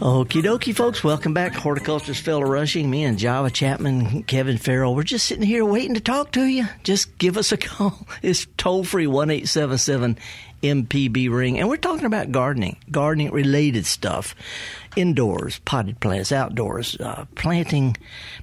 Okie dokie, folks. Welcome back. Horticulturist Felder Rushing. Me and Java Chapman, Kevin Farrell. We're just sitting here waiting to talk to you. Just give us a call. It's toll free 1 877 MPB ring. And we're talking about gardening, gardening related stuff indoors, potted plants, outdoors, uh, planting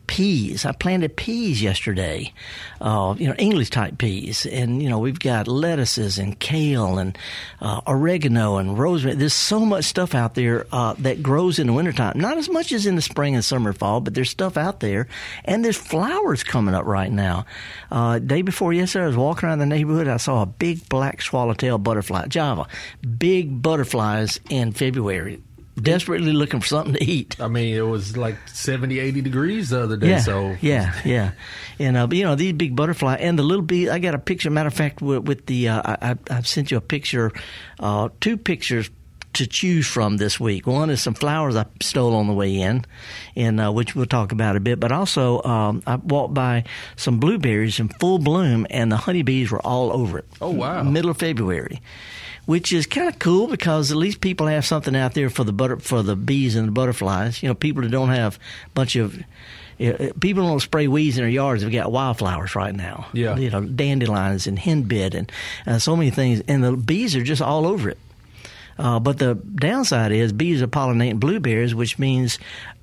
peas. I planted peas yesterday, uh, you know, English type peas. And, you know, we've got lettuces and kale and uh, oregano and rosemary. There's so much stuff out there uh, that grows in the wintertime. Not as much as in the spring and summer, fall, but there's stuff out there. And there's flowers coming up right now. Uh, day before yesterday, I was walking around the neighborhood. I saw a big black swallowtail butterfly, Java. Big butterflies in February desperately looking for something to eat. I mean, it was like 70, 80 degrees the other day. Yeah, so yeah, yeah, and uh, but you know these big butterfly and the little bee. I got a picture. Matter of fact, with, with the uh, I, I've sent you a picture, uh, two pictures to choose from this week. One is some flowers I stole on the way in, and uh, which we'll talk about a bit. But also, um, I walked by some blueberries in full bloom, and the honeybees were all over it. Oh wow! Middle of February which is kind of cool because at least people have something out there for the butter for the bees and the butterflies. You know, people that don't have a bunch of people don't spray weeds in their yards. They've got wildflowers right now. Yeah, you know, dandelions and henbit and uh, so many things, and the bees are just all over it. Uh, but the downside is bees are pollinating blueberries, which means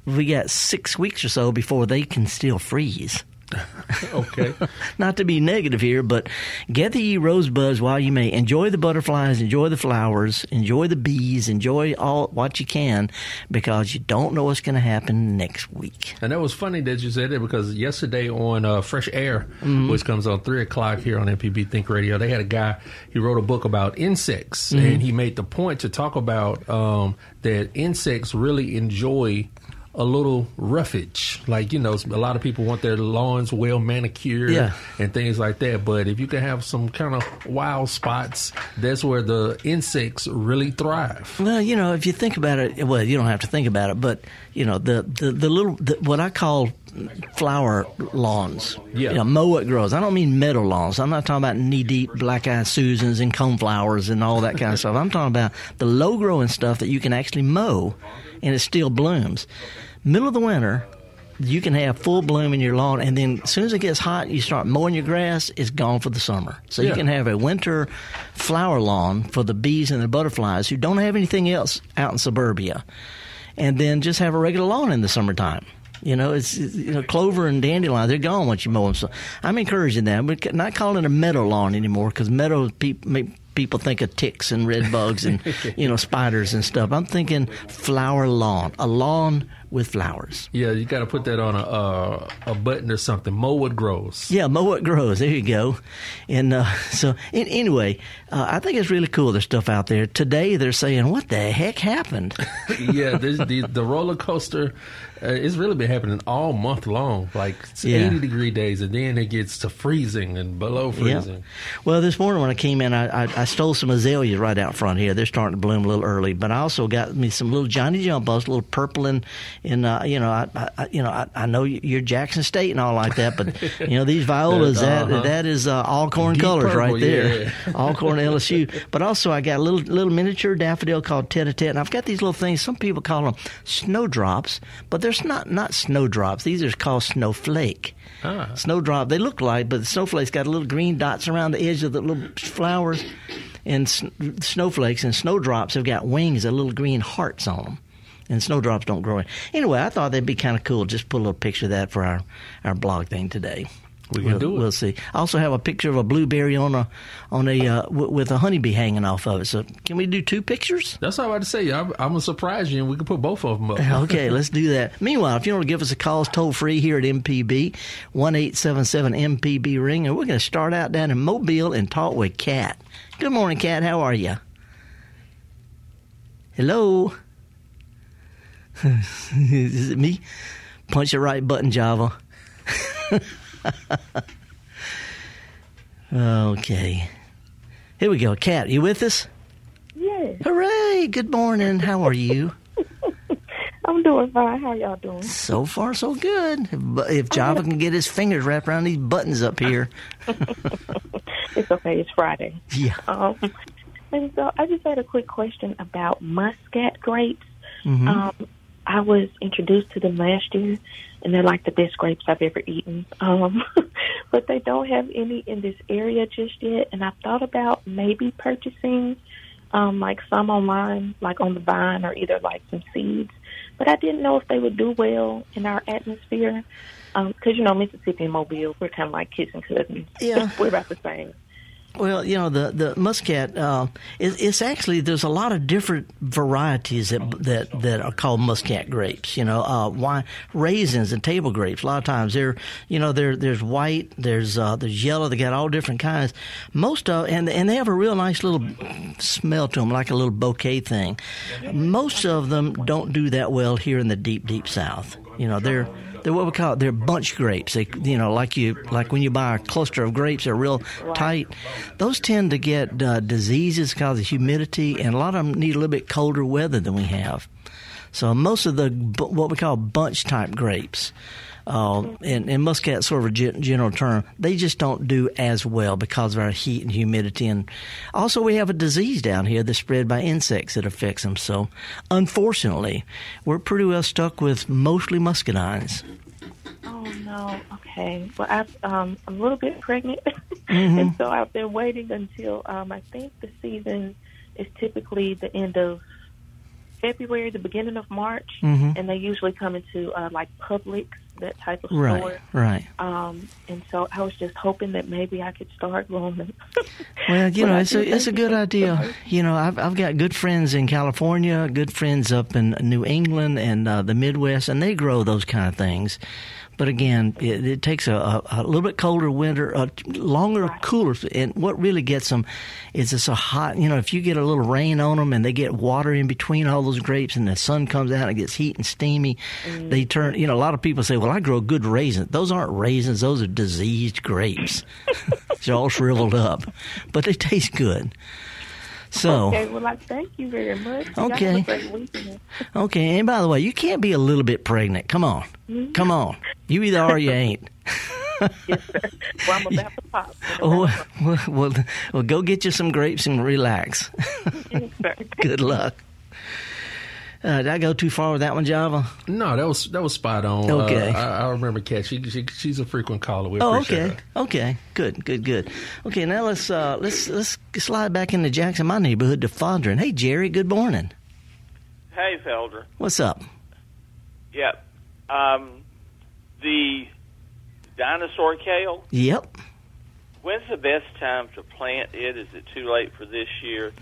we got six weeks or so before they can still freeze. okay. Not to be negative here, but gather ye rosebuds while you may. Enjoy the butterflies, enjoy the flowers, enjoy the bees, enjoy all what you can, because you don't know what's going to happen next week. And that was funny that you said that because yesterday on uh, Fresh Air, mm-hmm. which comes on three o'clock here on MPB Think Radio, they had a guy. He wrote a book about insects, mm-hmm. and he made the point to talk about um, that insects really enjoy a little roughage. Like, you know, a lot of people want their lawns well manicured yeah. and things like that. But if you can have some kind of wild spots, that's where the insects really thrive. Well, you know, if you think about it, well, you don't have to think about it, but, you know, the, the, the little, the, what I call flower lawns. Yeah. You know, mow what grows. I don't mean meadow lawns. I'm not talking about knee deep black eyed Susans and coneflowers and all that kind of stuff. I'm talking about the low growing stuff that you can actually mow and it still blooms. Middle of the winter, you can have full bloom in your lawn, and then as soon as it gets hot, you start mowing your grass. It's gone for the summer. So yeah. you can have a winter flower lawn for the bees and the butterflies who don't have anything else out in suburbia, and then just have a regular lawn in the summertime. You know, it's you know clover and dandelion. They're gone once you mow them. So I'm encouraging that. We're not calling it a meadow lawn anymore because meadow people people think of ticks and red bugs and you know spiders and stuff. I'm thinking flower lawn, a lawn with flowers. Yeah, you got to put that on a uh, a button or something. Mow what grows. Yeah, mow what grows. There you go. And uh, so in, anyway, uh, I think it's really cool. There's stuff out there today. They're saying, "What the heck happened?" yeah, the the roller coaster uh, it's really been happening all month long, like yeah. 80 degree days, and then it gets to freezing and below freezing. Yeah. Well, this morning when I came in, I, I, I, stole some azaleas right out front here. They're starting to bloom a little early, but I also got me some little Johnny Jump-Ups, a little purple and, and uh, you know, I, I you know, I, I, know you're Jackson State and all like that, but you know these violas, uh-huh. that that is uh, Alcorn Deep colors purple, right there, yeah. Alcorn LSU. But also I got a little little miniature daffodil called tete-a-tete, and I've got these little things. Some people call them snowdrops, but there's not not snowdrops. These are called snowflake. Ah. Snowdrop. They look like, but the snowflake's got little green dots around the edge of the little flowers. And snowflakes and snowdrops have got wings, and little green hearts on them. And snowdrops don't grow. Anyway, I thought that'd be kind of cool. Just put a little picture of that for our, our blog thing today. We can we'll, do it. We'll see. I also have a picture of a blueberry on a on a uh, w- with a honeybee hanging off of it. So can we do two pictures? That's all I about to say. I'm, I'm gonna surprise you, and we can put both of them up. okay, let's do that. Meanwhile, if you want to give us a call, it's toll free here at MPB one eight seven seven MPB ring, and we're going to start out down in Mobile and talk with Kat. Good morning, Kat. How are you? Hello. Is it me? Punch the right button, Java. Okay. Here we go. Kat, you with us? Yes. Hooray! Good morning. How are you? I'm doing fine. How y'all doing? So far, so good. But if Java can get his fingers wrapped around these buttons up here. it's okay. It's Friday. Yeah. Um, and so I just had a quick question about Muscat grapes. Mm-hmm. Um, I was introduced to them last year, and they're like the best grapes I've ever eaten. Um, but they don't have any in this area just yet. And I thought about maybe purchasing um, like some online, like on the vine, or either like some seeds. But I didn't know if they would do well in our atmosphere. Because, um, you know, Mississippi and Mobile, we're kind of like kissing cousins. Yeah. we're about the same. Well, you know the the muscat. Uh, it, it's actually there's a lot of different varieties that that that are called muscat grapes. You know, uh, wine, raisins and table grapes. A lot of times they're you know there there's white, there's uh, there's yellow. They got all different kinds. Most of and and they have a real nice little smell to them, like a little bouquet thing. Most of them don't do that well here in the deep deep south. You know, they're they're what we call it. They're bunch grapes. They, you know, like you, like when you buy a cluster of grapes, they're real tight. Those tend to get uh, diseases because of humidity, and a lot of them need a little bit colder weather than we have. So most of the what we call bunch type grapes, uh, and, and muscat sort of a general term, they just don't do as well because of our heat and humidity. And also, we have a disease down here that's spread by insects that affects them. So, unfortunately, we're pretty well stuck with mostly muscadines. Oh no. Okay. Well, I've, um, I'm a little bit pregnant, Mm-hmm. and so I've been waiting until um, I think the season is typically the end of February, the beginning of March, Mhm. and they usually come into uh, like Publix, that type of Right, store. right. Um, and so I was just hoping that maybe I could start growing. Well, you know, it's a it's a good idea. You know, I've I've got good friends in California, good friends up in New England and uh, the Midwest, and they grow those kind of things. But again, it, it takes a, a, a little bit colder winter, a longer, cooler. And what really gets them is it's a hot. You know, if you get a little rain on them and they get water in between all those grapes, and the sun comes out and it gets heat and steamy, mm-hmm. they turn. You know, a lot of people say, "Well, I grow good raisins." Those aren't raisins; those are diseased grapes. They're all shriveled up, but they taste good. So, okay. Well, I thank you very much. Okay. Have a great weekend. okay. And by the way, you can't be a little bit pregnant. Come on, mm-hmm. come on. You either are or you ain't. Yes, sir. Well, I'm about to pop. Oh, well, well, well, go get you some grapes and relax. Yes. Good luck. Uh, did I go too far with that one, Java? No, that was that was spot on. Okay. Uh, I, I remember Kat. She, she she's a frequent caller. We Oh, appreciate okay, okay, good, good, good. Okay, now let's uh, let's let's slide back into Jackson, my neighborhood, to Fondren. Hey, Jerry. Good morning. Hey, Felder. What's up? Yep. Um, the dinosaur kale. Yep. When's the best time to plant it? Is it too late for this year?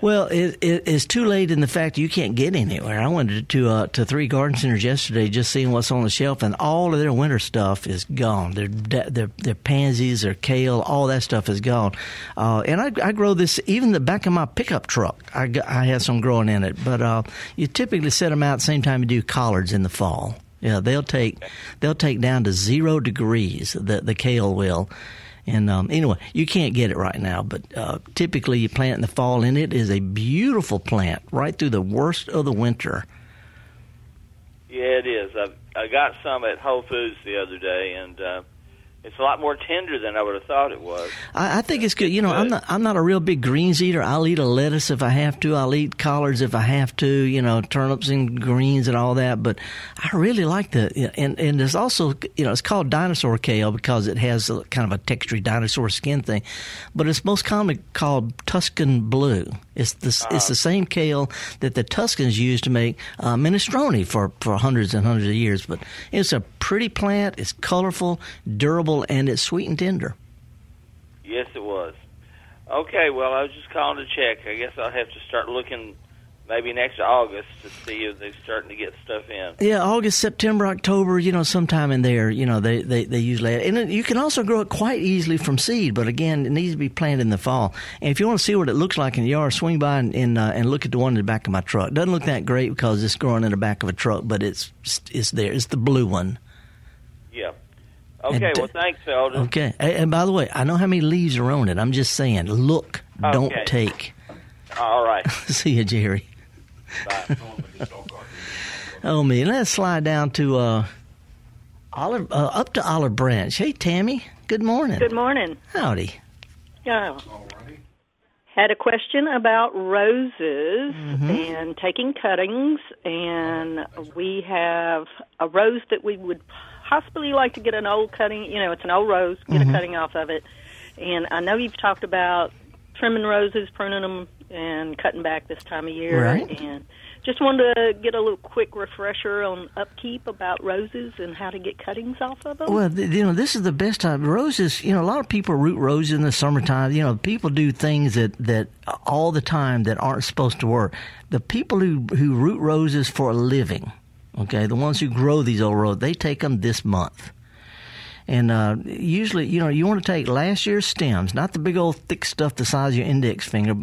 Well, it, it, it's too late in the fact you can't get anywhere. I went to uh, to three garden centers yesterday, just seeing what's on the shelf, and all of their winter stuff is gone. Their their their pansies, their kale, all that stuff is gone. Uh, and I, I grow this even the back of my pickup truck. I I have some growing in it, but uh, you typically set them out the same time you do collards in the fall. Yeah, they'll take they'll take down to zero degrees. The the kale will. And um, anyway, you can't get it right now, but uh, typically you plant in the fall, and it is a beautiful plant right through the worst of the winter. Yeah, it is. I I got some at Whole Foods the other day, and uh, it's a lot more tender than I would have thought it was. I, I think it's good. You know, I'm not I'm not a real big greens eater. I'll eat a lettuce if I have to. I'll eat collards if I have to. You know, turnips and greens and all that. But I really like the and and there's also you know it's called dinosaur kale because it has a, kind of a textured dinosaur skin thing, but it's most commonly called Tuscan blue. It's the it's the same kale that the Tuscans used to make uh, minestrone for for hundreds and hundreds of years. But it's a pretty plant. It's colorful, durable, and it's sweet and tender. Yes, it was. Okay, well, I was just calling to check. I guess I'll have to start looking maybe next August to see if they're starting to get stuff in. Yeah, August, September, October, you know, sometime in there, you know, they, they, they usually, and you can also grow it quite easily from seed, but again, it needs to be planted in the fall. And if you want to see what it looks like in the yard, swing by and, and, uh, and look at the one in the back of my truck. Doesn't look that great because it's growing in the back of a truck, but it's, it's there. It's the blue one. Yeah. Okay, well, thanks, Felder. Okay. And, and by the way, I know how many leaves are on it. I'm just saying, look don't take. All right. See you, Jerry. Oh me, let's slide down to uh, Olive, uh, up to Olive Branch. Hey, Tammy. Good morning. Good morning. Howdy. Yeah. Had a question about roses Mm-hmm. and taking cuttings, and we have a rose that we would possibly like to get an old cutting. You know, it's an old rose, get Mm-hmm. a cutting off of it. And I know you've talked about trimming roses, pruning them, and cutting back this time of year. Right. And just wanted to get a little quick refresher on upkeep about roses and how to get cuttings off of them. Well, you know, this is the best time. Roses, you know, a lot of people root roses in the summertime. You know, people do things that, that all the time that aren't supposed to work. The people who, who root roses for a living, okay, the ones who grow these old roses, they take them this month. And uh, usually, you know, you want to take last year's stems, not the big old thick stuff the size of your index finger,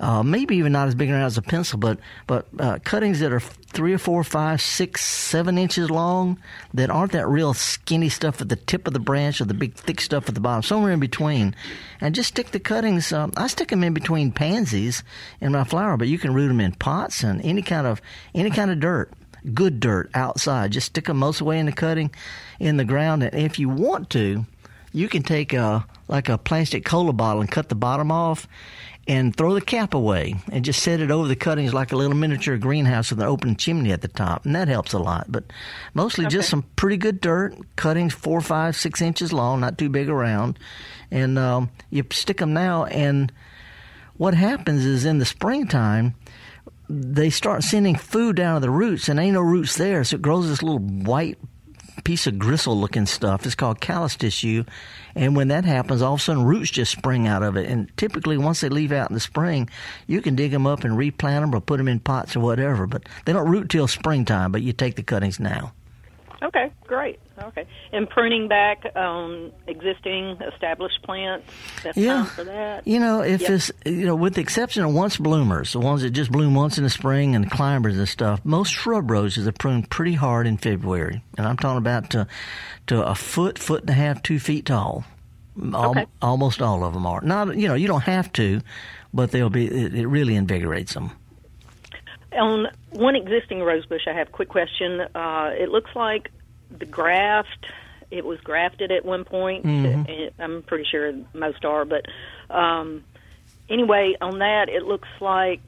uh, maybe even not as big around as a pencil, but but uh, cuttings that are three or four, five, six, seven inches long that aren't that real skinny stuff at the tip of the branch or the big thick stuff at the bottom, somewhere in between, and just stick the cuttings. Um, I stick them in between pansies in my flower, but you can root them in pots and any kind of any kind of dirt good dirt outside. Just stick them most of the way in the cutting in the ground. And if you want to, you can take a like a plastic cola bottle and cut the bottom off and throw the cap away and just set it over the cuttings like a little miniature greenhouse with an open chimney at the top. And that helps a lot. But mostly just some pretty good dirt, cuttings four, five, six inches long, not too big around. And um, you stick them now and what happens is in the springtime, they start sending food down to the roots, and ain't no roots there, so it grows this little white piece of gristle looking stuff. It's called callus tissue. And when that happens, all of a sudden roots just spring out of it. And typically, once they leave out in the spring, you can dig them up and replant them or put them in pots or whatever. But they don't root till springtime, but you take the cuttings now. Okay, great. Okay, and pruning back on existing established plants. That's Yeah. for that. You know, if Yep. it's you know, with the exception of once bloomers, the ones that just bloom once in the spring and climbers and stuff, most shrub roses are pruned pretty hard in February, and I'm talking about to to a foot, foot and a half, two feet tall. Al- Okay. Almost all of them are. Not you know, you don't have to, but they'll be. It, it really invigorates them. On one existing rose bush, I have a quick question. Uh, it looks like the graft. It was grafted at one point. It- I'm pretty sure most are, but um, anyway, on that, it looks like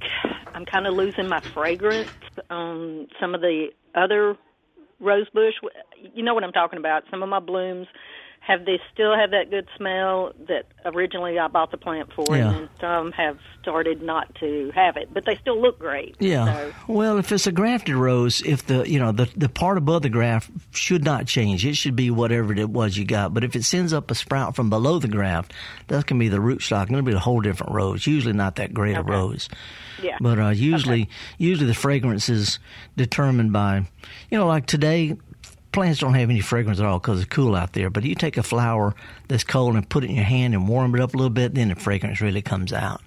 I'm kind of losing my fragrance on some of the other rose bush. You know what I'm talking about. Some of my blooms have they still have that good smell that originally I bought the plant for, Yeah. and some have started not to have it, but they still look great. Yeah. So, Well, if it's a grafted rose, if the you know the the part above the graft should not change, it should be whatever it was you got. But if it sends up a sprout from below the graft, that can be the root stock, and it'll be a whole different rose. Usually not that great a rose. yeah. But uh, usually, usually the fragrance is determined by, you know, like today, plants don't have any fragrance at all because it's cool out there. But you take a flower that's cold and put it in your hand and warm it up a little bit, then the fragrance really comes out.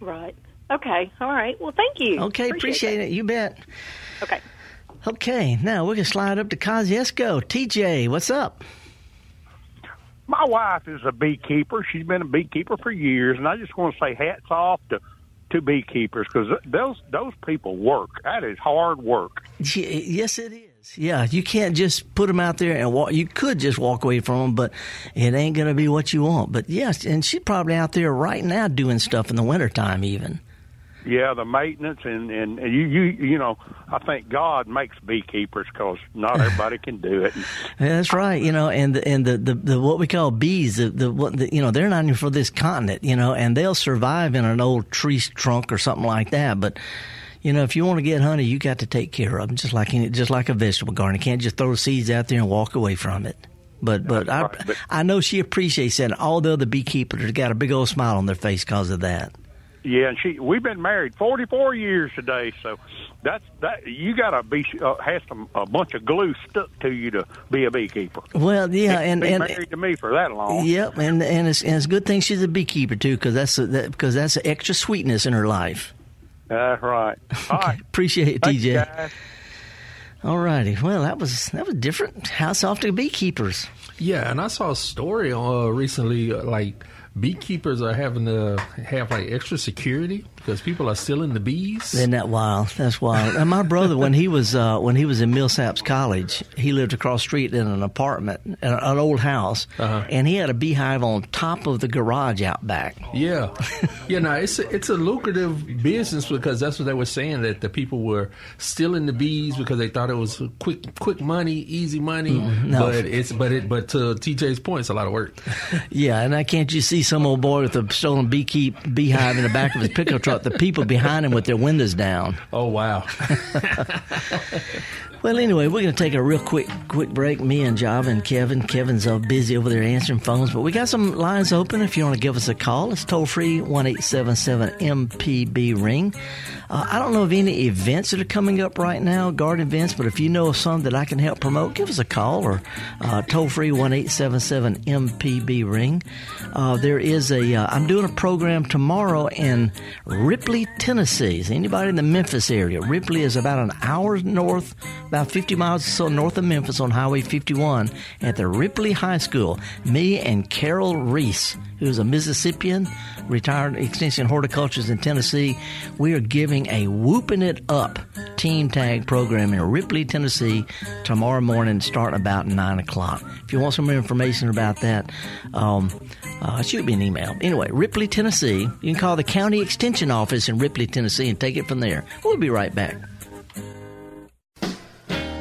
Right. Okay. All right. Well, thank you. Okay, appreciate it. You bet. Okay. Okay, now we can slide up to Kosciusko. TJ, what's up? My wife is a beekeeper. She's been a beekeeper for years, and I just want to say hats off to to beekeepers because those those people work. That is hard work. Yes, it is. Yeah, you can't just put them out there and walk. You could just walk away from them, but it ain't going to be what you want. But yes, and she's probably out there right now doing stuff in the wintertime even. Yeah, the maintenance and and, and you you you know I think God makes beekeepers because not everybody can do it. Yeah, that's right. You know, and the, and the, the, the what we call bees, the, the what the, you know, they're not even for this continent. You know, and they'll survive in an old tree trunk or something like that. But you know, if you want to get honey, you got to take care of them, just like any, just like a vegetable garden. You can't just throw the seeds out there and walk away from it. But but I I know she appreciates that. And all the other beekeepers got a big old smile on their face because of that. Yeah, and she we've been married 44 years today, so that's that you got to be uh, has some a bunch of glue stuck to you to be a beekeeper. Well, yeah, and and married to me for that long. Yep, and and it's and it's a good thing she's a beekeeper too, because that's a, that, because that's an extra sweetness in her life. That's right. All right. Appreciate it, Thank you, TJ. guys. All righty. Well, that was that was different. House off to beekeepers. Yeah, and I saw a story uh, recently, uh, like beekeepers are having to have like extra security because people are stealing the bees. Isn't that wild? That's wild. And my brother, when he was uh, when he was in Millsaps College, he lived across the street in an apartment, an, an old house, Uh-huh. and he had a beehive on top of the garage out back. Yeah, yeah. No, it's a, it's a lucrative business because that's what they were saying that the people were stealing the bees because they thought it was quick quick money, easy money. Mm-hmm. no. But it's but it but to TJ's point, it's a lot of work. Yeah, and I can't you see some old boy with a stolen beekeep beehive in the back of his pickup truck? The people behind him with their windows down. Oh wow. Well, anyway, we're going to take a real quick quick break. Me and Java and Kevin. Kevin's uh, busy over there answering phones, but we got some lines open. If you want to give us a call, it's toll free one eight seven seven MPB ring. Uh, I don't know of any events that are coming up right now, garden events, but if you know of some that I can help promote, give us a call or uh, toll free one eight seven seven MPB ring. Uh, there is a. Uh, I'm doing a program tomorrow in Ripley, Tennessee. Is anybody in the Memphis area? Ripley is about an hour north, about 50 miles or so north of Memphis on Highway 51 at the Ripley High School. Me and Carol Reese, who's a Mississippian, retired extension horticulturist in Tennessee, we are giving a Whooping It Up team tag program in Ripley, Tennessee tomorrow morning starting about 9 o'clock. If you want some more information about that, um, uh, shoot me an email. Anyway, Ripley, Tennessee. You can call the county extension office in Ripley, Tennessee and take it from there. We'll be right back.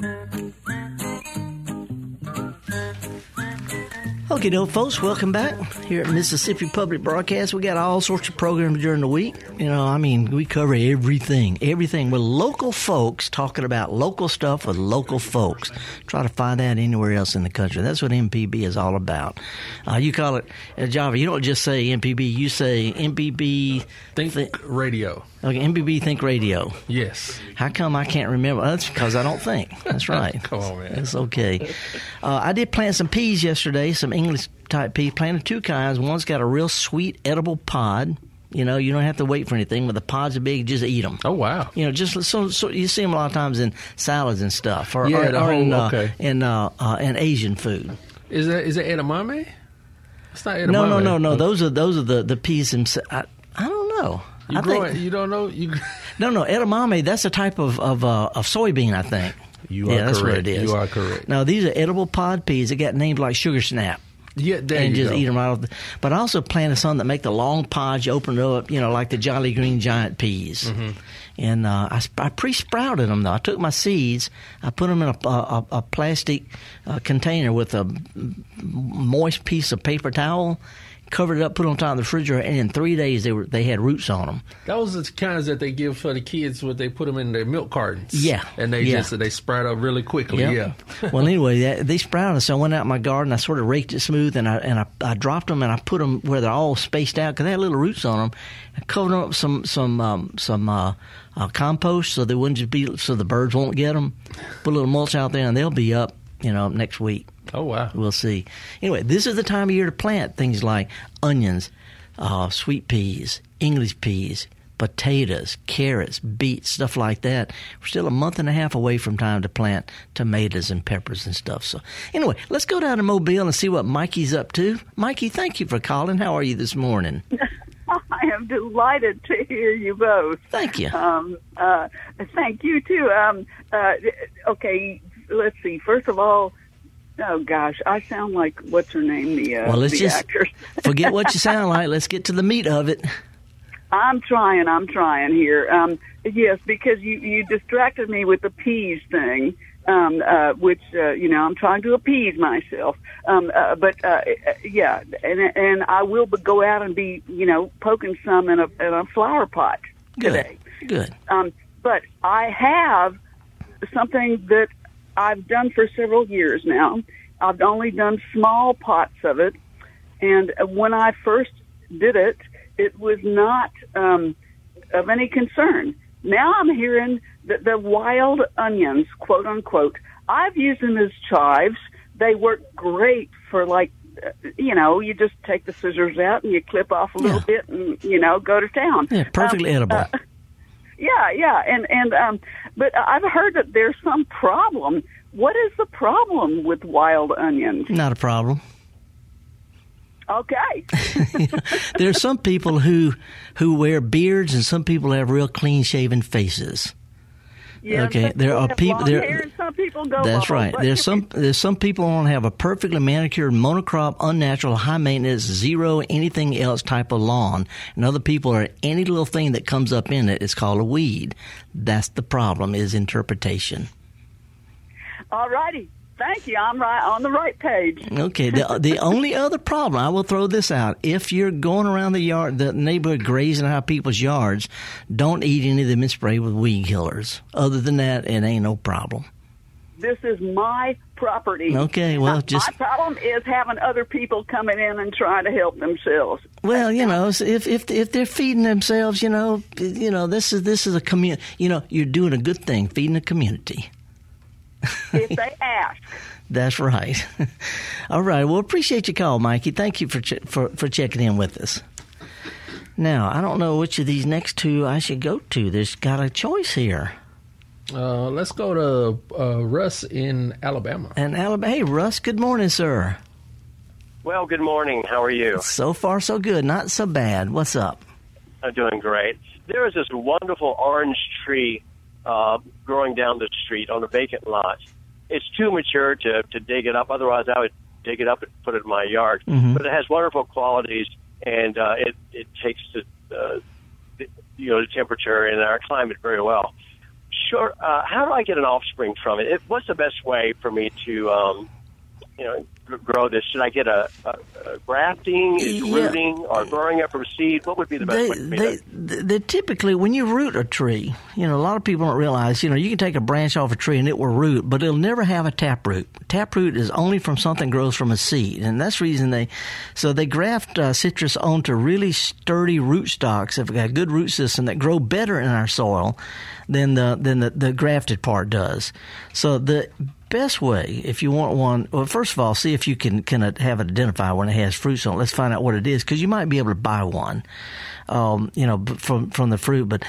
Thank you. Okay, no, folks, welcome back here at Mississippi Public Broadcast. We got all sorts of programs during the week. You know, I mean, we cover everything, everything with local folks talking about local stuff with local folks. Try to find that anywhere else in the country. That's what MPB is all about. Uh, you call it uh, Java. You don't just say MPB. You say MPB. Think Thi- radio. Okay, MPB Think Radio. Yes. How come I can't remember? That's because I don't think. That's right. Come on, man. That's okay. Uh, I did plant some peas yesterday, some English type peas. Planted two kinds. One's got a real sweet edible pod. You know, you don't have to wait for anything. When the pods are big, just eat them. Oh wow. You know, just so, so you see them a lot of times in salads and stuff, or, Yeah, or, or in, whole- uh, okay. in uh, uh, in Asian food. Is that is that edamame? It's not edamame. No, no, no, no. Oh, Those are those are the the peas themselves. I, I don't know. You I grow think, it. You don't know. You. No, no, edamame. That's a type of of, uh, of soybean, I think. You are yeah, that's correct. what it is. You are correct. Now these are edible pod peas. They got named like sugar snap. Yeah, there and you just go. eat them right off. The, but I also planted some that make the long pods. You open it up, you know, like the Jolly Green Giant peas. Mm-hmm. And uh, I, I pre-sprouted them though. I took my seeds, I put them in a, a, a plastic uh, container with a moist piece of paper towel, covered it up, put it on top of the refrigerator, and in three days they were they had roots on them. That was the kinds that they give for the kids when they put them in their milk cartons. Yeah, and they yeah. just they sprout up really quickly. Yep. Yeah. well, anyway, that, they sprouted. So I went out in my garden. I sort of raked it smooth, and I and I, I dropped them and I put them where they're all spaced out because they had little roots on them. I covered them up with some some um, some uh, uh, compost so they wouldn't just be so the birds won't get them. Put a little mulch out there, and they'll be up. You know, next week. Oh wow. We'll see. Anyway, this is the time of year to plant things like onions, uh, sweet peas, English peas, potatoes, carrots, beets, stuff like that. We're still a month and a half away from time to plant tomatoes and peppers and stuff. So, anyway, let's go down to Mobile and see what Mikey's up to. Mikey, thank you for calling. How are you this morning? I am delighted to hear you both. Thank you. Um, uh, thank you too. Um, uh, okay, let's see. First of all, oh gosh, I sound like what's her name? The uh, Well, let's the just actress. forget what you sound like. Let's get to the meat of it. I'm trying. I'm trying here. Um, yes, because you you distracted me with the peas thing. Um, uh, which uh, you know I'm trying to appease myself, um, uh, but uh, uh, yeah, and and I will go out and be you know poking some in a in a flower pot Good. today. Good. Um, but I have something that I've done for several years now. I've only done small pots of it, and when I first did it, it was not um, of any concern. Now I'm hearing that the wild onions, quote unquote, I've used them as chives. They work great for like, uh, you know, you just take the scissors out and you clip off a little Yeah. bit and you know go to town. Yeah, perfectly Um, edible. uh, yeah, yeah, and and um, but I've heard that there's some problem. What is the problem with wild onions? Not a problem. Okay, there are some people who who wear beards, and some people have real clean shaven faces. Yeah, Okay, there are people- there- some people go. That's right. There's some there's some people who want to have a perfectly manicured, monocrop, unnatural, high maintenance, zero anything else type of lawn, and other people are any little thing that comes up in it is called a weed. That's the problem. Is interpretation. All righty. Thank you. I'm right on the right page. Okay. The the only other problem I will throw this out: if you're going around the yard, the neighborhood grazing out people's yards, don't eat any of them and spray with weed killers. Other than that, it ain't no problem. This is my property. Okay, well, My- just- my problem is having other people coming in and trying to help themselves. Well, you know, if if if they're feeding themselves, you know, you know, this is this is a community. You know, you're doing a good thing, feeding the community. If they ask, That's right. All right. Well, appreciate your call, Mikey. Thank you for ch- for for checking in with us. Now, I don't know which of these next two I should go to. There's got a choice here. Uh, let's go to uh, Russ in Alabama. And Alabama. Hey, Russ. Good morning, sir. Well, good morning. How are you? So far, so good. Not so bad. What's up? I'm doing great. There is this wonderful orange tree uh, growing down the street on a vacant lot. It's too mature to, to dig it up. Otherwise, I would dig it up and put it in my yard. Mhm. But it has wonderful qualities, and uh, it it takes the, uh, the you know the temperature and our climate very well. Sure. Uh, how do I get an offspring from it? it? What's the best way for me to um, you know grow this? Should I get a, a, a grafting, Yeah. rooting, or growing up from seed? What would be the best They, way for me they, to they typically, when you root a tree, you know, a lot of people don't realize, you know, you can take a branch off a tree and it will root, but it'll never have a taproot. Taproot is only from something grows from a seed, and that's the reason they, so they graft uh, citrus onto really sturdy root stocks that have got a good root system that grow better in our soil than the than the, the grafted part does. So the best way, if you want one, well, first of all, see if you can can uh, have it identify when it has fruits on it. Let's find out what it is because you might be able to buy one, um, you know, from from the fruit. But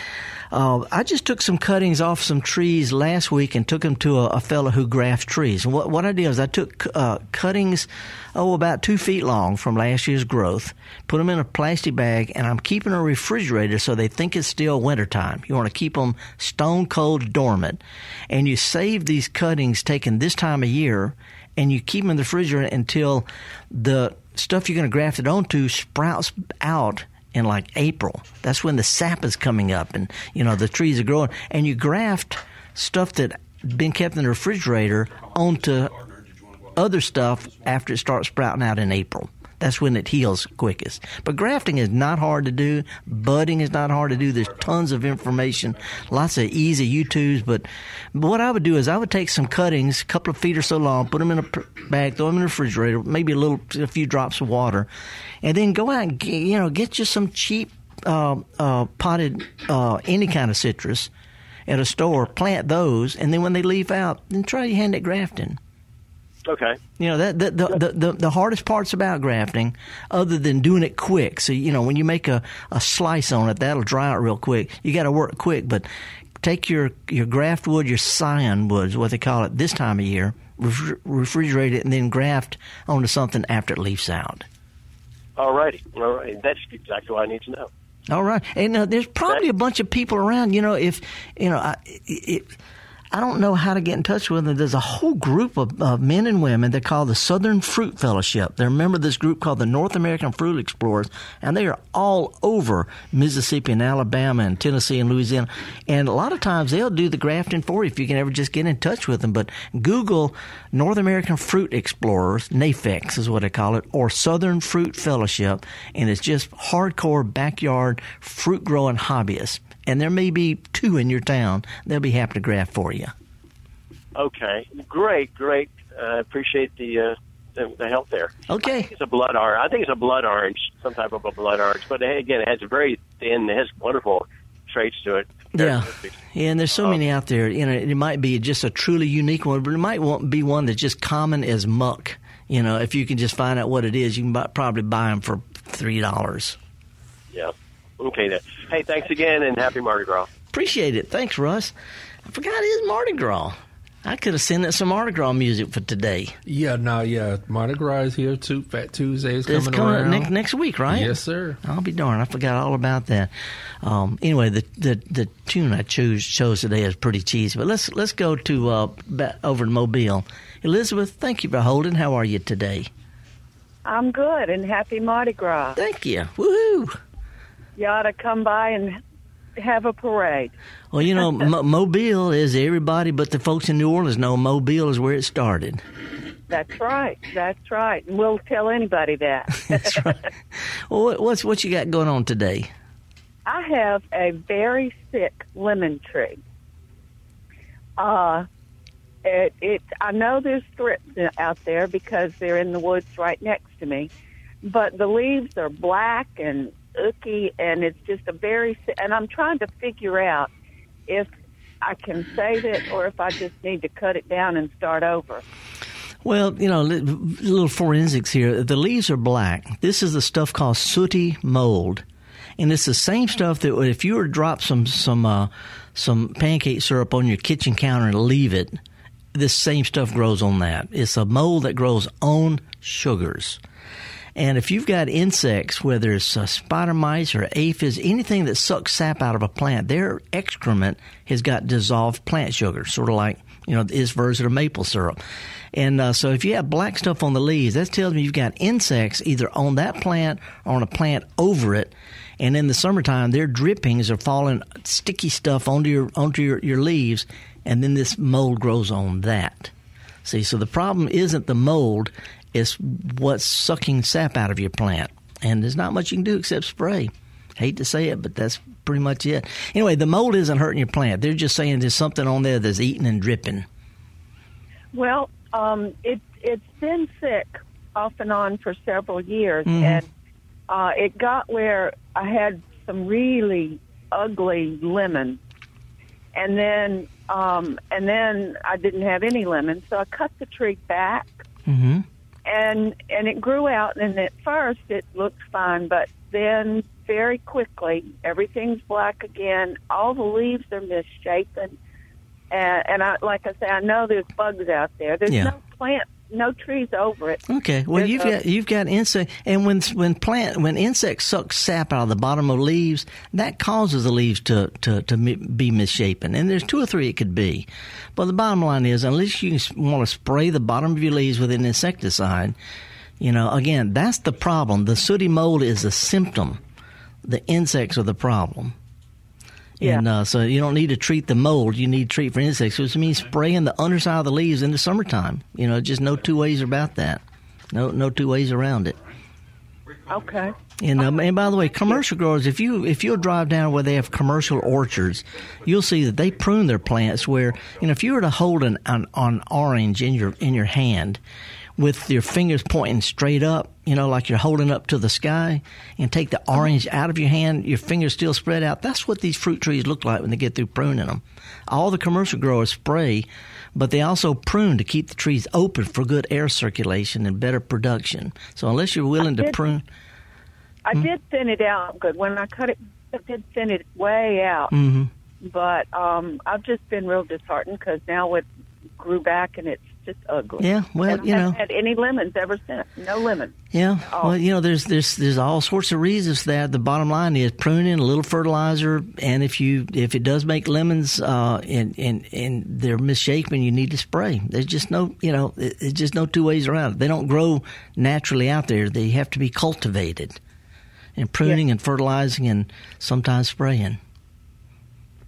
uh, I just took some cuttings off some trees last week and took them to a, a fellow who grafts trees. And what what I did was I took uh, cuttings, oh, about two feet long from last year's growth, put them in a plastic bag, and I'm keeping a refrigerator so they think it's still wintertime. You want to keep them stone cold dormant, and you save these cuttings taken this time of year, and you keep them in the refrigerator until the stuff you're going to graft it onto sprouts out in like April. That's when the sap is coming up and you know the trees are growing and you graft stuff that been kept in the refrigerator onto other stuff after it starts sprouting out in April. That's when it heals quickest. But grafting is not hard to do. Budding is not hard to do. There's tons of information, lots of easy YouTubes. But, but what I would do is I would take some cuttings, a couple of feet or so long, put them in a bag, throw them in the refrigerator, maybe a little, a few drops of water, and then go out and you know get you some cheap uh, uh, potted uh, any kind of citrus at a store. Plant those, and then when they leaf out, then try your hand at grafting. Okay. You know that the the, the the the hardest parts about grafting, other than doing it quick. So you know when you make a, a slice on it, that'll dry out real quick. You got to work quick, but take your your graft wood, your scion wood, is what they call it this time of year. Refri- refrigerate it and then graft onto something after it leaves out. All righty. All right. That's exactly what I need to know. All right, and uh, there's probably a bunch of people around. You know, if you know, I, it, I don't know how to get in touch with them. There's a whole group of, of men and women that call the Southern Fruit Fellowship. They're a member of this group called the North American Fruit Explorers, and they are all over Mississippi and Alabama and Tennessee and Louisiana. And a lot of times they'll do the grafting for you if you can ever just get in touch with them. But Google North American Fruit Explorers, NAFEX is what they call it, or Southern Fruit Fellowship, and it's just hardcore backyard fruit growing hobbyists. And there may be two in your town. They'll be happy to graft for you. Okay. Great. Great. I uh, appreciate the uh, the, the help there. Okay. It's a blood orange. I think it's a blood orange, some type of a blood orange. But again, it has a very thin, it has wonderful traits to it. Yeah. Yeah, and there's so many out there. You know, it might be just a truly unique one, but it might be one that's just common as muck. You know, if you can just find out what it is, you can buy, probably buy them for three dollars. Yeah. Okay then. Hey, thanks again, and happy Mardi Gras. Appreciate it. Thanks, Russ. I forgot it is Mardi Gras. I could have sent it some Mardi Gras music for today. Yeah, no, yeah. Mardi Gras is here too. Fat Tuesday is coming coming around. next, next week, right? Yes, sir. I'll be darned. I forgot all about that. Um, anyway, the, the the tune I chose chose today is pretty cheesy. But let's let's go to uh, back over to Mobile. Elizabeth, thank you for holding. How are you today? I'm good and happy Mardi Gras. Thank you. Woohoo! You ought to come by and have a parade. Well, you know, Mo- Mobile is everybody, but the folks in New Orleans know Mobile is where it started. That's right. That's right. And we'll tell anybody that. That's right. Well, what, what's what you got going on today? I have a very sick lemon tree. Uh, it, it, I know there's thrips out there because they're in the woods right next to me, but the leaves are black and icky, and it's just a very. And I'm trying to figure out if I can save it or if I just need to cut it down and start over. Well, you know, little forensics here. The leaves are black. This is the stuff called sooty mold, and it's the same stuff that if you were to drop some some uh, some pancake syrup on your kitchen counter and leave it, this same stuff grows on that. It's a mold that grows on sugars. And if you've got insects, whether it's uh, spider mites or aphids, anything that sucks sap out of a plant, their excrement has got dissolved plant sugar, sort of like you know its version of maple syrup. And uh, so if you have black stuff on the leaves, that tells me you've got insects either on that plant or on a plant over it. And in the summertime, their drippings are falling sticky stuff onto your onto your, your leaves, and then this mold grows on that. See, so the problem isn't the mold, it's what's sucking sap out of your plant. And there's not much you can do except spray. Hate to say it, but that's pretty much it. Anyway, the mold isn't hurting your plant. They're just saying there's something on there that's eating and dripping. Well, um, it it's been sick off and on for several years, Mhm. and uh, it got where I had some really ugly lemons, and then um, and then I didn't have any lemons, so I cut the tree back, Mm-hmm. And and it grew out. And at first, it looked fine, but then very quickly, everything's black again. All the leaves are misshapen. And, and I, like I say, I know there's bugs out there. There's Yeah. no plant, no trees over it. Okay. Well, There's you've a- got you've got insect, and when when plant when insects suck sap out of the bottom of leaves, that causes the leaves to to to be misshapen. And there's two or three it could be, but the bottom line is, unless you want to spray the bottom of your leaves with an insecticide, you know, again, that's the problem. The sooty mold is a symptom. The insects are the problem. And uh, so you don't need to treat the mold. You need to treat for insects, which means spraying the underside of the leaves in the summertime. You know, just no two ways about that. No, no two ways around it. Okay. And um, and by the way, commercial growers, if you if you'll drive down where they have commercial orchards, you'll see that they prune their plants. Where you know if you were to hold an an, an orange in your in your hand, with your fingers pointing straight up, you know, like you're holding up to the sky, and take the orange out of your hand, your fingers still spread out. That's what these fruit trees look like when they get through pruning them. All the commercial growers spray, but they also prune to keep the trees open for good air circulation and better production. So unless you're willing to prune. I did thin it out good. When I cut it, I did thin it way out. hmm But um, I've just been real disheartened because now it grew back and it's just ugly. Yeah, well, and you haven't know. had any lemons ever since. No lemons. Yeah, well, you know, there's there's there's all sorts of reasons for that. The bottom line is pruning, a little fertilizer, and if you if it does make lemons uh, and and and they're misshapen, you need to spray. There's just no you know, it- it's just no two ways around it. They don't grow naturally out there. They have to be cultivated, and pruning and fertilizing and sometimes spraying.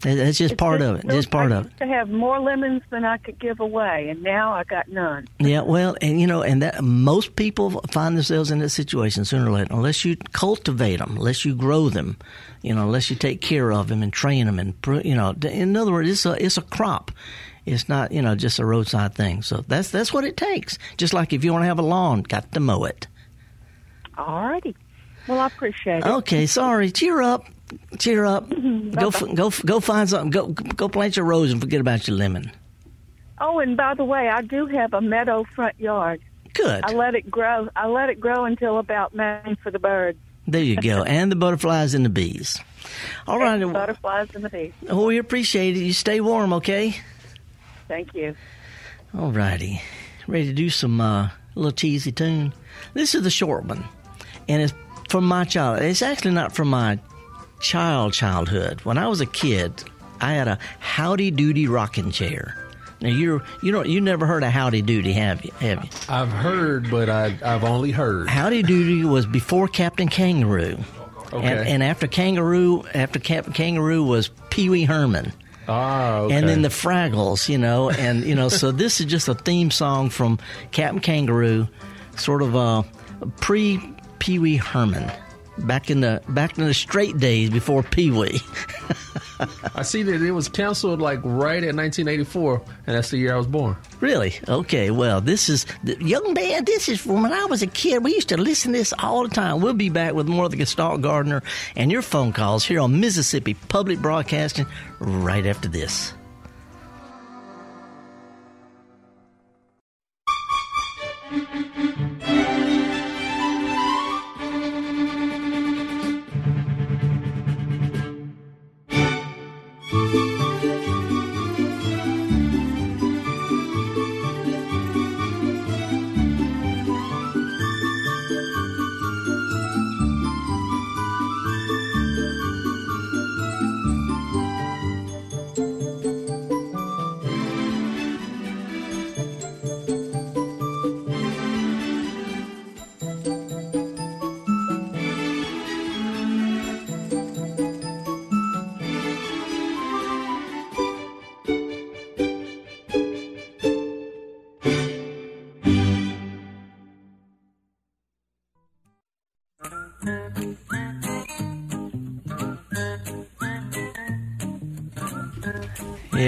That- That's just It's part of it. Just part I of it. to have more lemons than I could give away, and now I got none. Yeah, well, and you know, and that most people find themselves in that situation sooner or later, unless you cultivate them, unless you grow them, you know, unless you take care of them and train them, and you know, in other words, it's a it's a crop, It's not, you know, just a roadside thing. So that's that's what it takes. Just like if you want to have a lawn, got to mow it. All righty. Well, I appreciate it. Okay, sorry. Cheer up. Cheer up. go f- go f- go find something. Go go plant your rose and forget about your lemon. Oh, and by the way, I do have a meadow front yard. Good. I let it grow. I let it grow until about May for the birds. There you go. and the butterflies and the bees. All right. And butterflies and the bees. Oh, we appreciate it. You stay warm, okay? Thank you. All righty. Ready to do some uh, little cheesy tune? This is the short one. And it's from my child. It's actually not from my child childhood. When I was a kid, I had a Howdy Doody rocking chair. Now you're you don't you never heard of Howdy Doody, have you? Have you? I've heard, but I, I've only heard. Howdy Doody was before Captain Kangaroo. Okay. And, and after Kangaroo, after Captain Kangaroo was Pee Wee Herman. Ah, okay. And then the Fraggles, you know, and you know, so this is just a theme song from Captain Kangaroo, sort of a pre Pee Wee Herman, back in the back in the straight days before Pee Wee. I see that it was canceled like right at 1984, and that's the year I was born. Really? Okay. Well, this is the young man. This is from when I was a kid. We used to listen to this all the time. We'll be back with more of the Gestalt Gardener and your phone calls here on Mississippi Public Broadcasting right after this.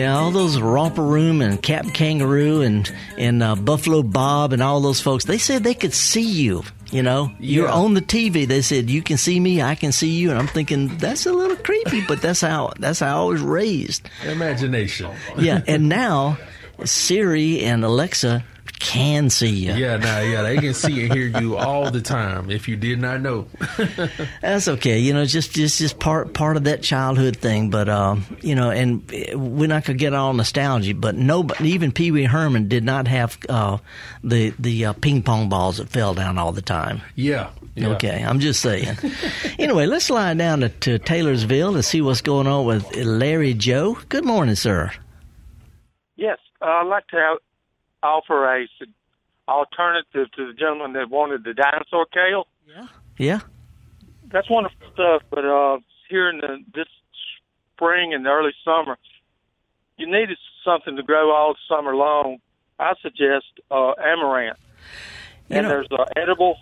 Yeah, all those Romper Room and Cap Kangaroo and and uh, Buffalo Bob and all those folks. They said they could see you. You know, you're Yeah. on the TV. They said you can see me, I can see you, and I'm thinking that's a little creepy, but that's how that's how I was raised. Imagination. Yeah, and now Siri and Alexa can see you. Yeah, now, yeah, they can see and hear you all the time. If you did not know, That's okay. You know, just just just part part of that childhood thing. But um, you know, and we're not gonna get all nostalgia. But nobody, even Pee Wee Herman, did not have uh, the the uh, ping pong balls that fell down all the time. yeah, yeah. Okay, I'm just saying. anyway, let's slide down to, to Taylorsville to see what's going on with Larry Joe. Good morning, sir. Yes, uh, I'd like to have, offer a s- alternative to the gentleman that wanted the dinosaur kale. Yeah. Yeah. That's wonderful stuff, but uh, here in the, this spring and the early summer, you needed something to grow all summer long. I suggest uh, amaranth, You and know- there's a edible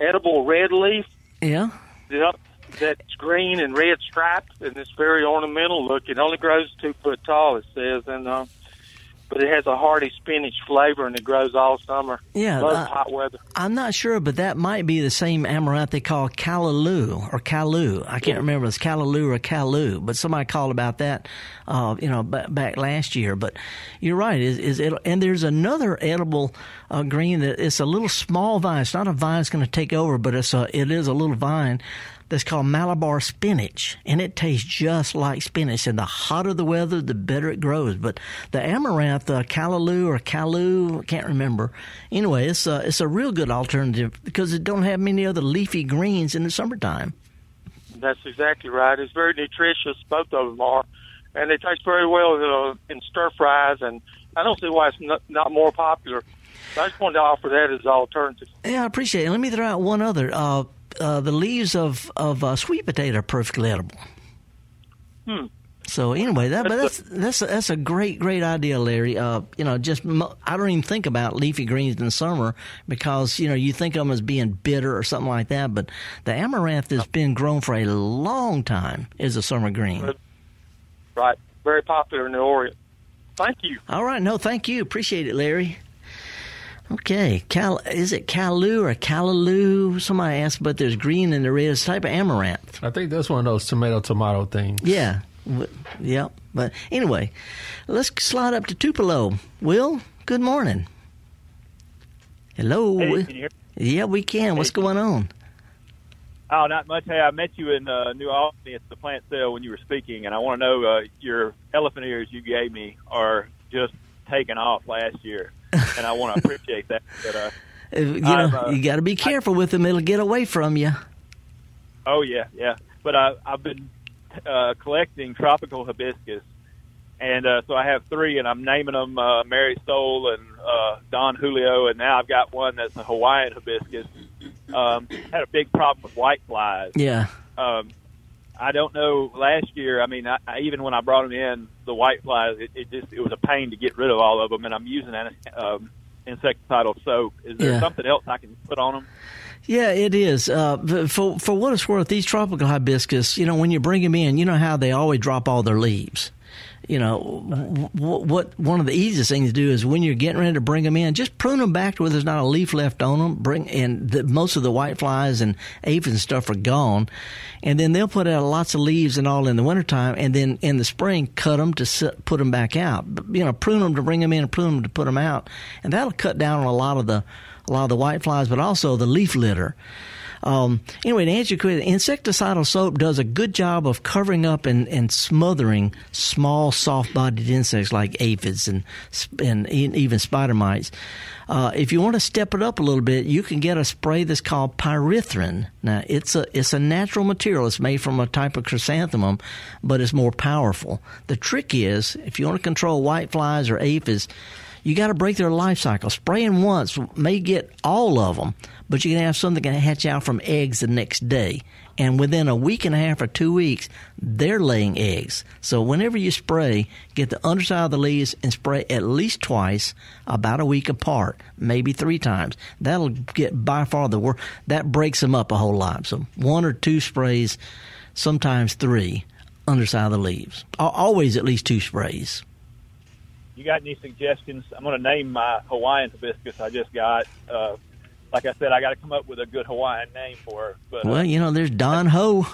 edible red leaf Yeah. that, that's green and red striped, and it's very ornamental look. It only grows two foot tall, it says, and uh, but it has a hearty spinach flavor, and it grows all summer. Yeah, uh, hot weather. I'm not sure, but that might be the same amaranth they call callaloo or caloo. I can't remember if it's callaloo or caloo, but somebody called about that, uh, you know, b- back last year. But you're right. Is, is it, and there's another edible uh, green that it's a little small vine. It's not a vine that's going to take over, but it's a it is a little vine that's called Malabar spinach, and it tastes just like spinach. And the hotter the weather, the better it grows. But the amaranth, uh, callaloo or caloo, I can't remember. Anyway, it's a, it's a real good alternative because it don't have many other leafy greens in the summertime. That's exactly right. It's very nutritious. Both of them are, and they taste very well in stir fries. And I don't see why it's not, not more popular. So I just wanted to offer that as an alternative. Yeah, I appreciate it. Let me throw out one other. Uh, uh, the leaves of of uh, sweet potato are perfectly edible. Hmm. So anyway, that but that's that's a, that's a great great idea, Larry. Uh, you know, just mo- I don't even think about leafy greens in the summer because you know you think of them as being bitter or something like that. But the amaranth has been grown for a long time as a summer green. Right. Very popular in the Orient. thank you. All right, no, thank you. Appreciate it, Larry. Okay, Cal, is it Caloo or Callaloo? Somebody asked, but there's green and there is type of amaranth. I think that's one of those tomato tomato things. Yeah, w- yep. But anyway, let's slide up to Tupelo. Will, good morning. Hello. Hey, can you hear Yeah, we can. What's going on? Oh, not much. Hey, I met you in uh, New Albany at the plant sale when you were speaking, and I want to know uh, your elephant ears you gave me are just taking off last year, and I want to appreciate that. But uh, You know, uh, you got to be careful with them. It'll get away from you. oh yeah, yeah. But I, I've been uh, collecting tropical hibiscus, and uh, so I have three, and I'm naming them uh, Mary Soul and uh, Don Julio, and now I've got one that's a Hawaiian hibiscus. Um, had a big problem with white flies. Yeah. um, I don't know. Last year, I mean, I, I, even when I brought them in, the white flies, it, it just it was a pain to get rid of all of them. And I'm using an um, insecticidal soap. Is there Yeah. something else I can put on them? Yeah, it is. Uh, for for what it's worth, these tropical hibiscus, you know, when you bring them in, you know how they always drop all their leaves. You know, what, what one of the easiest things to do is when you're getting ready to bring them in, just prune them back to where there's not a leaf left on them. Bring and the, most of the white flies and aphids and stuff are gone, and then they'll put out lots of leaves and all in the wintertime, and then in the spring cut them to sit, put them back out. You know, prune them to bring them in, and prune them to put them out, and that'll cut down on a lot of the a lot of the white flies, but also the leaf litter. Um, anyway, to answer your question, insecticidal soap does a good job of covering up and, and smothering small, soft-bodied insects like aphids and and even spider mites. Uh, if you want to step it up a little bit, you can get a spray that's called pyrethrin. Now, it's a it's a natural material. It's made from a type of chrysanthemum, but it's more powerful. The trick is, if you want to control white flies or aphids, you got to break their life cycle. Spraying once may get all of them, but you can have some that can hatch out from eggs the next day. And within a week and a half or two weeks, they're laying eggs. So whenever you spray, get the underside of the leaves and spray at least twice, about a week apart, maybe three times. That'll get by far the worst. That breaks them up a whole lot. So one or two sprays, sometimes three, underside of the leaves. Always at least two sprays. You got any suggestions? I'm going to name my Hawaiian hibiscus I just got. Uh, like I said, I got to come up with a good Hawaiian name for her. But uh, Well, you know, there's Don Ho.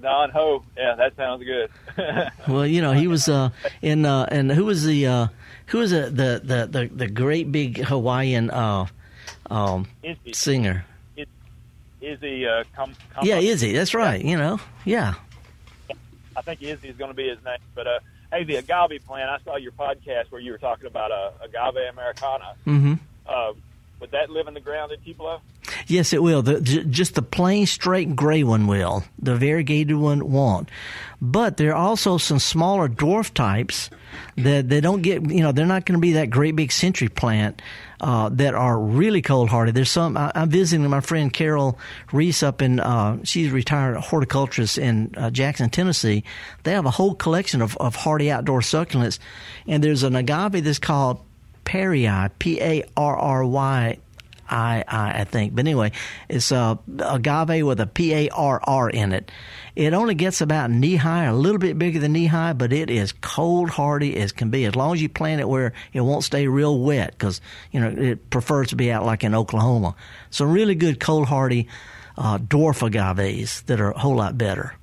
Don Ho, yeah, that sounds good. Well, you know, he was uh, in uh, and who was the uh, who was the the the the, the great big Hawaiian uh, um, Izzy. singer? Is, Izzy, uh, come, come Yeah, Izzy. That's right. You know, yeah. I think Izzy is going to be his name. But uh, hey, the agave plant. I saw your podcast where you were talking about uh, agave americana. hmm Uh, would that live in the ground in Tupelo? Yes, it will. The, j- just the plain straight gray one will. The variegated one won't. But there are also some smaller dwarf types that they don't get. You know, they're not going to be that great big century plant uh, that are really cold hearted. There's some. I, I'm visiting my friend Carol Reese up in. Uh, she's retired horticulturist in uh, Jackson, Tennessee. They have a whole collection of, of hardy outdoor succulents, and there's an agave that's called Parryi, P A R R Y I, I, I think. But anyway, it's uh, agave with a P A R R in it. It only gets about knee high, a little bit bigger than knee high, but it is cold hardy as can be. As long as you plant it where it won't stay real wet, because you know it prefers to be out like in Oklahoma. So really good cold hardy uh, dwarf agaves that are a whole lot better.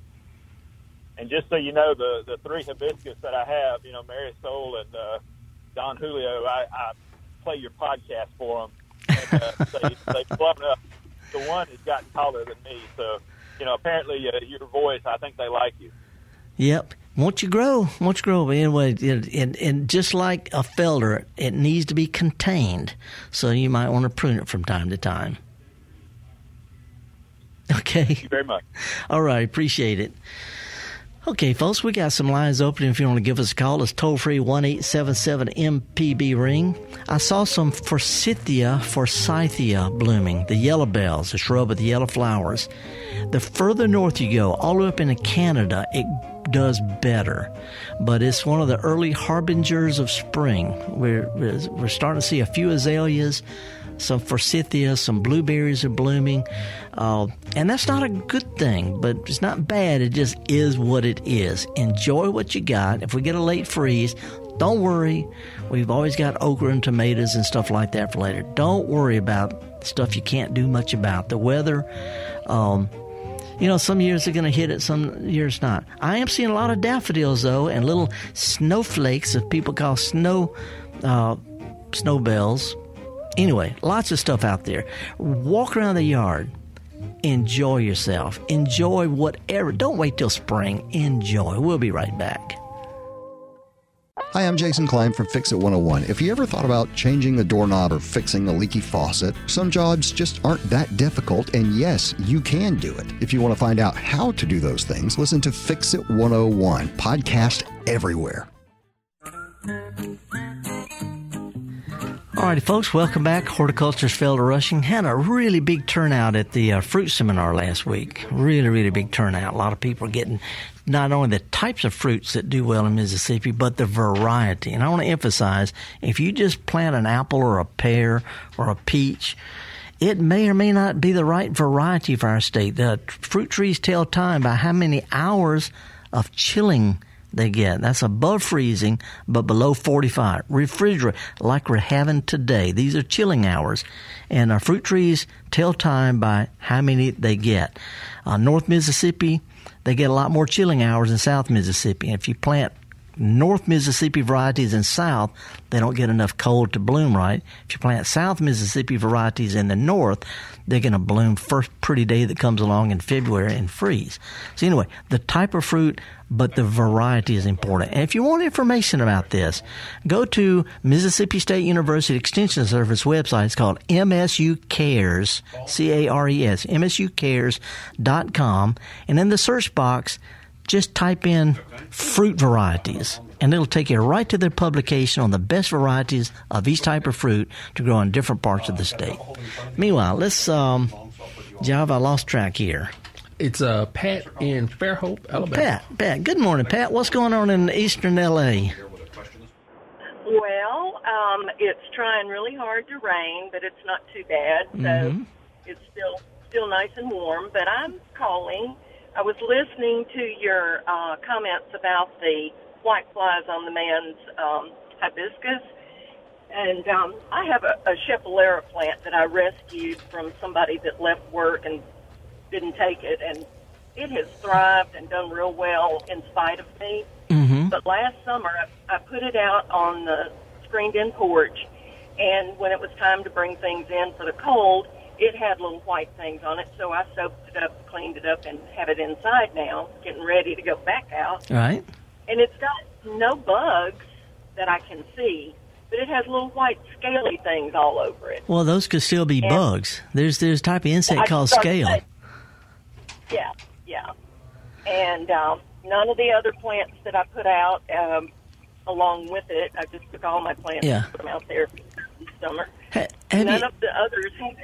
And just so you know, the the three hibiscus that I have, you know, Mary Soul and uh, Don Julio, I, I play your podcast for them. And, uh, they, they've blown up. The one has gotten taller than me, so you know, apparently uh, your voice, I think they like you. Yep. Once you grow, once you grow, but anyway, it, and, and just like a felder, it needs to be contained. So you might want to prune it from time to time. Okay. Thank you very much. All right. Appreciate it. Okay, folks, we got some lines open if you want to give us a call. It's toll free one eight seven seven MPB ring. I saw some Forsythia forsythia blooming, the yellow bells, the shrub with the yellow flowers. The further north you go, all the way up into Canada, it does better. But it's one of the early harbingers of spring. We're, we're starting to see a few azaleas, some forsythia, some blueberries are blooming. Uh, and that's not a good thing, but it's not bad. It just is what it is. Enjoy what you got. If we get a late freeze, Don't worry. We've always got okra and tomatoes and stuff like that for later. Don't worry about stuff you can't do much about. The weather, um, you know, some years are going to hit it, some years not. I am seeing a lot of daffodils though, and little snowflakes that people call snow uh, snowbells. Anyway, lots of stuff out there. Walk around the yard. Enjoy yourself. Enjoy whatever. Don't wait till spring. Enjoy. We'll be right back. Hi, I'm Jason Klein from Fix It 101. If you ever thought about changing the doorknob or fixing a leaky faucet, some jobs just aren't that difficult, and yes, you can do it. If you want to find out how to do those things, listen to Fix It 101, podcast everywhere. Alrighty, folks, welcome back. Horticulture's Felder Rushing had a really big turnout at the uh, fruit seminar last week. Really, really big turnout. A lot of people are getting not only the types of fruits that do well in Mississippi, but the variety. And I want to emphasize if you just plant an apple or a pear or a peach, it may or may not be the right variety for our state. The fruit trees tell time by how many hours of chilling they get. That's above freezing, but below 45. Refrigerate, like we're having today. These are chilling hours. And our fruit trees tell time by how many they get. Uh, North Mississippi, they get a lot more chilling hours than South Mississippi. If you plant North Mississippi varieties in South, they don't get enough cold to bloom right. If you plant South Mississippi varieties in the North, they're going to bloom first pretty day that comes along in February and freeze. So anyway, the type of fruit, but the variety is important. And if you want information about this, go to Mississippi State University Extension Service website. It's called MSU Cares, C-A-R-E-S, MSUCares.com. And in the search box, just type in fruit varieties and it'll take you right to their publication on the best varieties of each type of fruit to grow in different parts of the state. Meanwhile, let's, um, Java, I lost track here. It's uh, Pat in Fairhope, Alabama. Pat, Pat, good morning, Pat. What's going on in eastern LA? Well, um, it's trying really hard to rain, but it's not too bad. So Mhm. it's still still nice and warm. But I'm calling. I was listening to your uh, comments about the white flies on the man's um, hibiscus, and um, I have a, a Schefflera plant that I rescued from somebody that left work and didn't take it, and it has thrived and done real well in spite of me. Mm-hmm. But last summer, I, I put it out on the screened-in porch, and when it was time to bring things in for the cold, it had little white things on it. So I soaked it up, cleaned it up, and have it inside now, getting ready to go back out. Right. And it's got no bugs that I can see, but it has little white scaly things all over it. Well, those could still be And- bugs. There's there's a type of insect I called scale. saying- Yeah, yeah. And um, none of the other plants that I put out um, along with it, I just took all my plants Yeah. and put them out there this summer. Ha- none you of the others have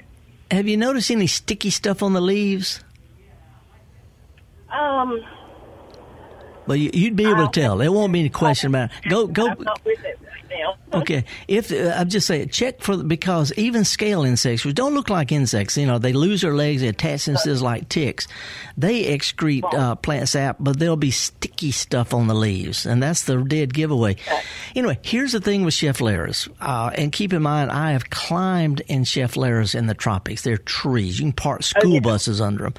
have you noticed any sticky stuff on the leaves? Um, Well, you, you'd be able to tell. There won't be any question about it. Go go I'm not with it right now. Okay, if uh, I'm just saying, check for because even scale insects, which don't look like insects, you know, they lose their legs, they attach themselves like ticks. They excrete uh, plant sap, but there'll be sticky stuff on the leaves, and that's the dead giveaway. Anyway, here's the thing with Scheffleras, uh, and keep in mind, I have climbed in Scheffleras in the tropics. They're trees. You can park school buses under them.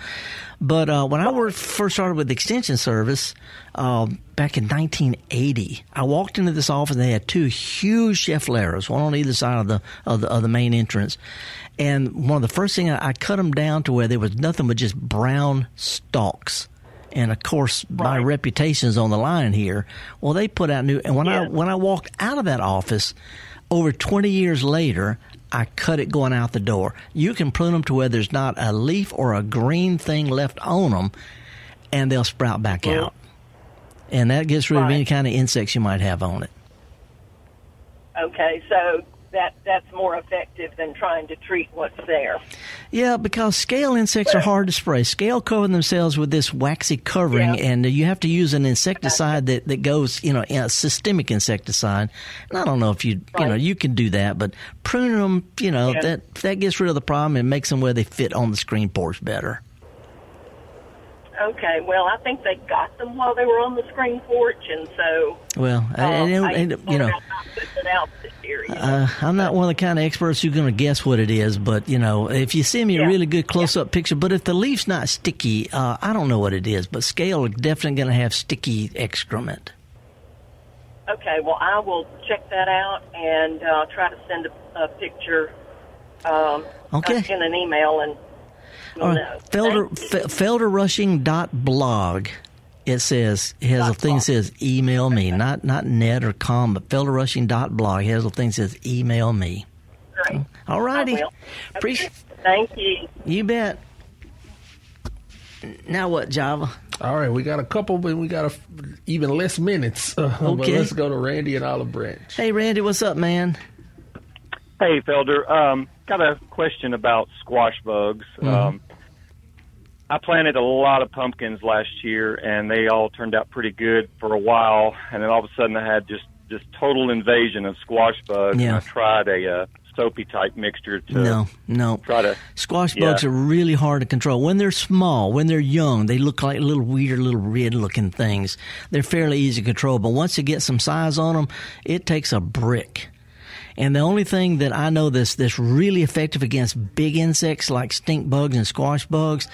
But uh, when I first started with the Extension Service uh, back in 1980, I walked into this office and they had two huge Scheffleras, one on either side of the, of the of the main entrance. And one of the first things I, I cut them down to where there was nothing but just brown stalks. And of course, my reputation's on the line here. Well, they put out new. And when I when I walked out of that office, over 20 years later, I cut it going out the door. You can prune them to where there's not a leaf or a green thing left on them, and they'll sprout back out. And that gets rid of any kind of insects you might have on it. Okay, so that that's more effective than trying to treat what's there. Yeah, because scale insects are hard to spray. Scale cover themselves with this waxy covering, and you have to use an insecticide that, that goes, you know, a systemic insecticide. And I don't know if you, you know, you can do that, but pruning them, you know, Yeah. that that gets rid of the problem and makes them where they fit on the screen porch better. Okay, well, I think they got them while they were on the screen porch, and so Well, um, and, and, I and, you know, thought about putting it out this area. uh, I'm not one of the kind of experts who's going to guess what it is, but you know, if you send me a really good close-up picture, but if the leaf's not sticky, uh, I don't know what it is, but scale are definitely going to have sticky excrement. Okay, well, I will check that out and uh, try to send a, a picture um, Okay. in an email, and we'll All know. right, Felder, Fe- felderrushing.blog. It says it has a thing that says email me, not not net or com, but felderrushing.blog. It has a thing that says email me. Great. All righty. I will. Appreciate Thank you. You bet. Now what, Java? All right, we got a couple, but we got a, even less minutes. Uh, But Okay. let's go to Randy and Olive Branch. Hey, Randy, what's up, man? Hey, Felder. Um, got a question about squash bugs. Mhm. Um, I planted a lot of pumpkins last year, and they all turned out pretty good for a while. And then all of a sudden, I had just just total invasion of squash bugs. Yeah. And I tried a uh, soapy type mixture to No, no. try to Squash Yeah. bugs are really hard to control. When they're small, when they're young, they look like little weird, little red looking things. They're fairly easy to control, but once you get some size on them, it takes a brick. And the only thing that I know that's, that's really effective against big insects like stink bugs and squash bugs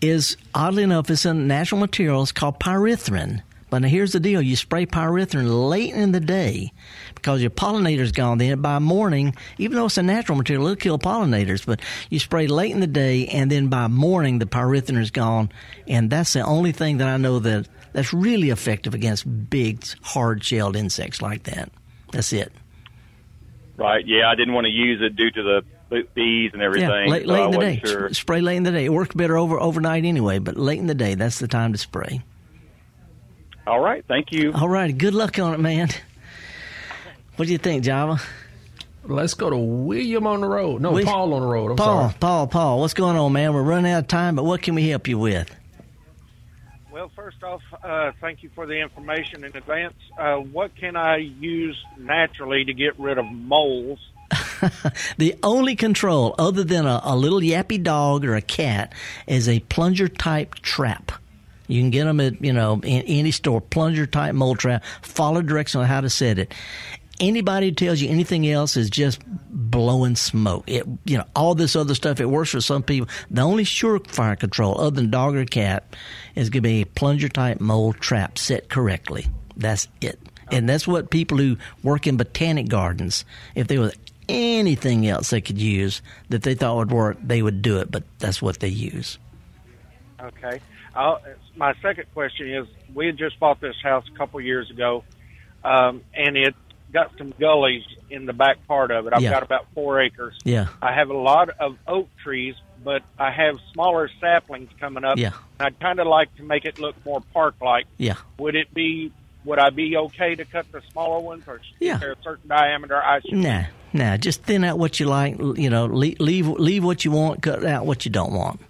is, oddly enough, it's a natural material. It's called pyrethrin. But now here's the deal. You spray pyrethrin late in the day because your pollinator's gone then. By morning, even though it's a natural material, it'll kill pollinators. But you spray late in the day and then by morning, the pyrethrin is gone. And that's the only thing that I know that that's really effective against big, hard-shelled insects like that. That's it. Right. Yeah, I didn't want to use it due to the bees and everything. Yeah, late, so late I in the day. Sure. Spray late in the day. It works better over overnight anyway, but late in the day, that's the time to spray. All right. Thank you. All right. Good luck on it, man. What do you think, Java? Let's go to William on the road. No, Will- Paul on the road. I'm Paul, sorry. Paul, Paul, what's going on, man? We're running out of time, but what can we help you with? Well, first off, uh, thank you for the information in advance. Uh, what can I use naturally to get rid of moles? The only control, other than a, a little yappy dog or a cat, is a plunger type trap. You can get them at you know in any store. Plunger type mole trap. Follow directions on how to set it. Anybody who tells you anything else is just blowing smoke. It you know all this other stuff. It works for some people. The only surefire control, other than dog or cat, is going to be a plunger type mole trap set correctly. That's it. And that's what people who work in botanic gardens, if there was anything else they could use that they thought would work, they would do it. But that's what they use. Okay. Uh, my second question is: We had just bought this house a couple years ago, um, and it got some gullies in the back part of it. I've Yeah. got about four acres. Yeah. I have a lot of oak trees, but I have smaller saplings coming up. Yeah. I'd kind of like to make it look more park-like. Yeah. Would it be? Would I be okay to cut the smaller ones, or Yeah. is there a certain diameter I should? Nah, nah. Just thin out what you like. You know, leave leave, leave what you want. Cut out what you don't want.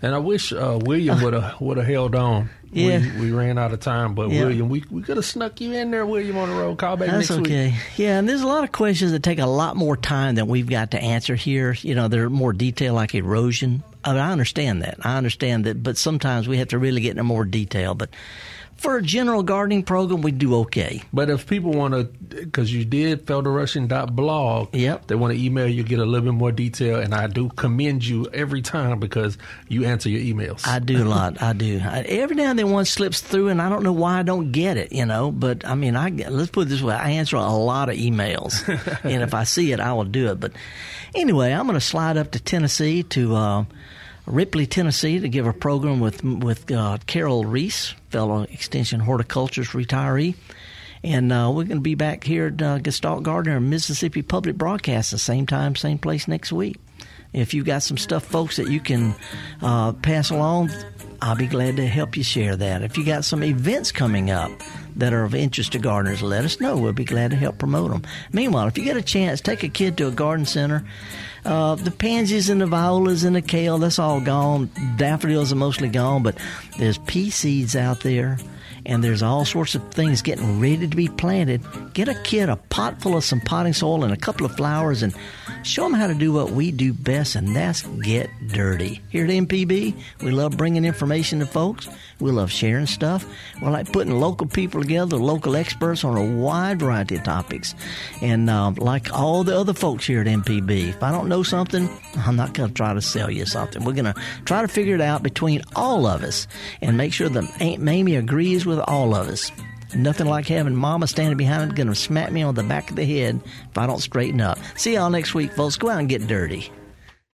And I wish uh, William would have would have held on. Yeah. we, we ran out of time, but Yeah. William, we we could have snuck you in there, William, on the road. Call back That's next okay. week. Yeah, and there's a lot of questions that take a lot more time than we've got to answer here. You know, they're more detailed, like erosion. I, mean, I understand that. I understand that, but sometimes we have to really get into more detail. But for a general gardening program, we do okay. But if people want to, because you did felderrushing.blog, yep. they want to email you, get a little bit more detail, and I do commend you every time because you answer your emails. I do a lot. I do. I, every now and then one slips through, and I don't know why I don't get it. You know, but I mean, I let's put it this way: I answer a lot of emails, and if I see it, I will do it. But anyway, I'm going to slide up to Tennessee to uh, Ripley, Tennessee, to give a program with with uh, Carol Reese, fellow Extension Horticulturist retiree. And uh, we're going to be back here at uh, Gestalt Mississippi Public Broadcast, the same time, same place next week. If you've got some stuff, folks, that you can uh, pass along, I'll be glad to help you share that. If you got some events coming up that are of interest to gardeners, let us know. We'll be glad to help promote them. Meanwhile, if you get a chance, take a kid to a garden center. Uh, the pansies and the violas and the kale, that's all gone. Daffodils are mostly gone, but there's pea seeds out there and there's all sorts of things getting ready to be planted. Get a kid a pot full of some potting soil and a couple of flowers and show them how to do what we do best, and that's get dirty. Here at MPB, we love bringing information to folks. We love sharing stuff. We like putting local people together, local experts on a wide variety of topics. And uh, like all the other folks here at MPB, if I don't know something, I'm not going to try to sell you something. We're going to try to figure it out between all of us and make sure that Aunt Mamie agrees with all of us. Nothing like having mama standing behind going to smack me on the back of the head if I don't straighten up. See y'all next week, folks. Go out and get dirty.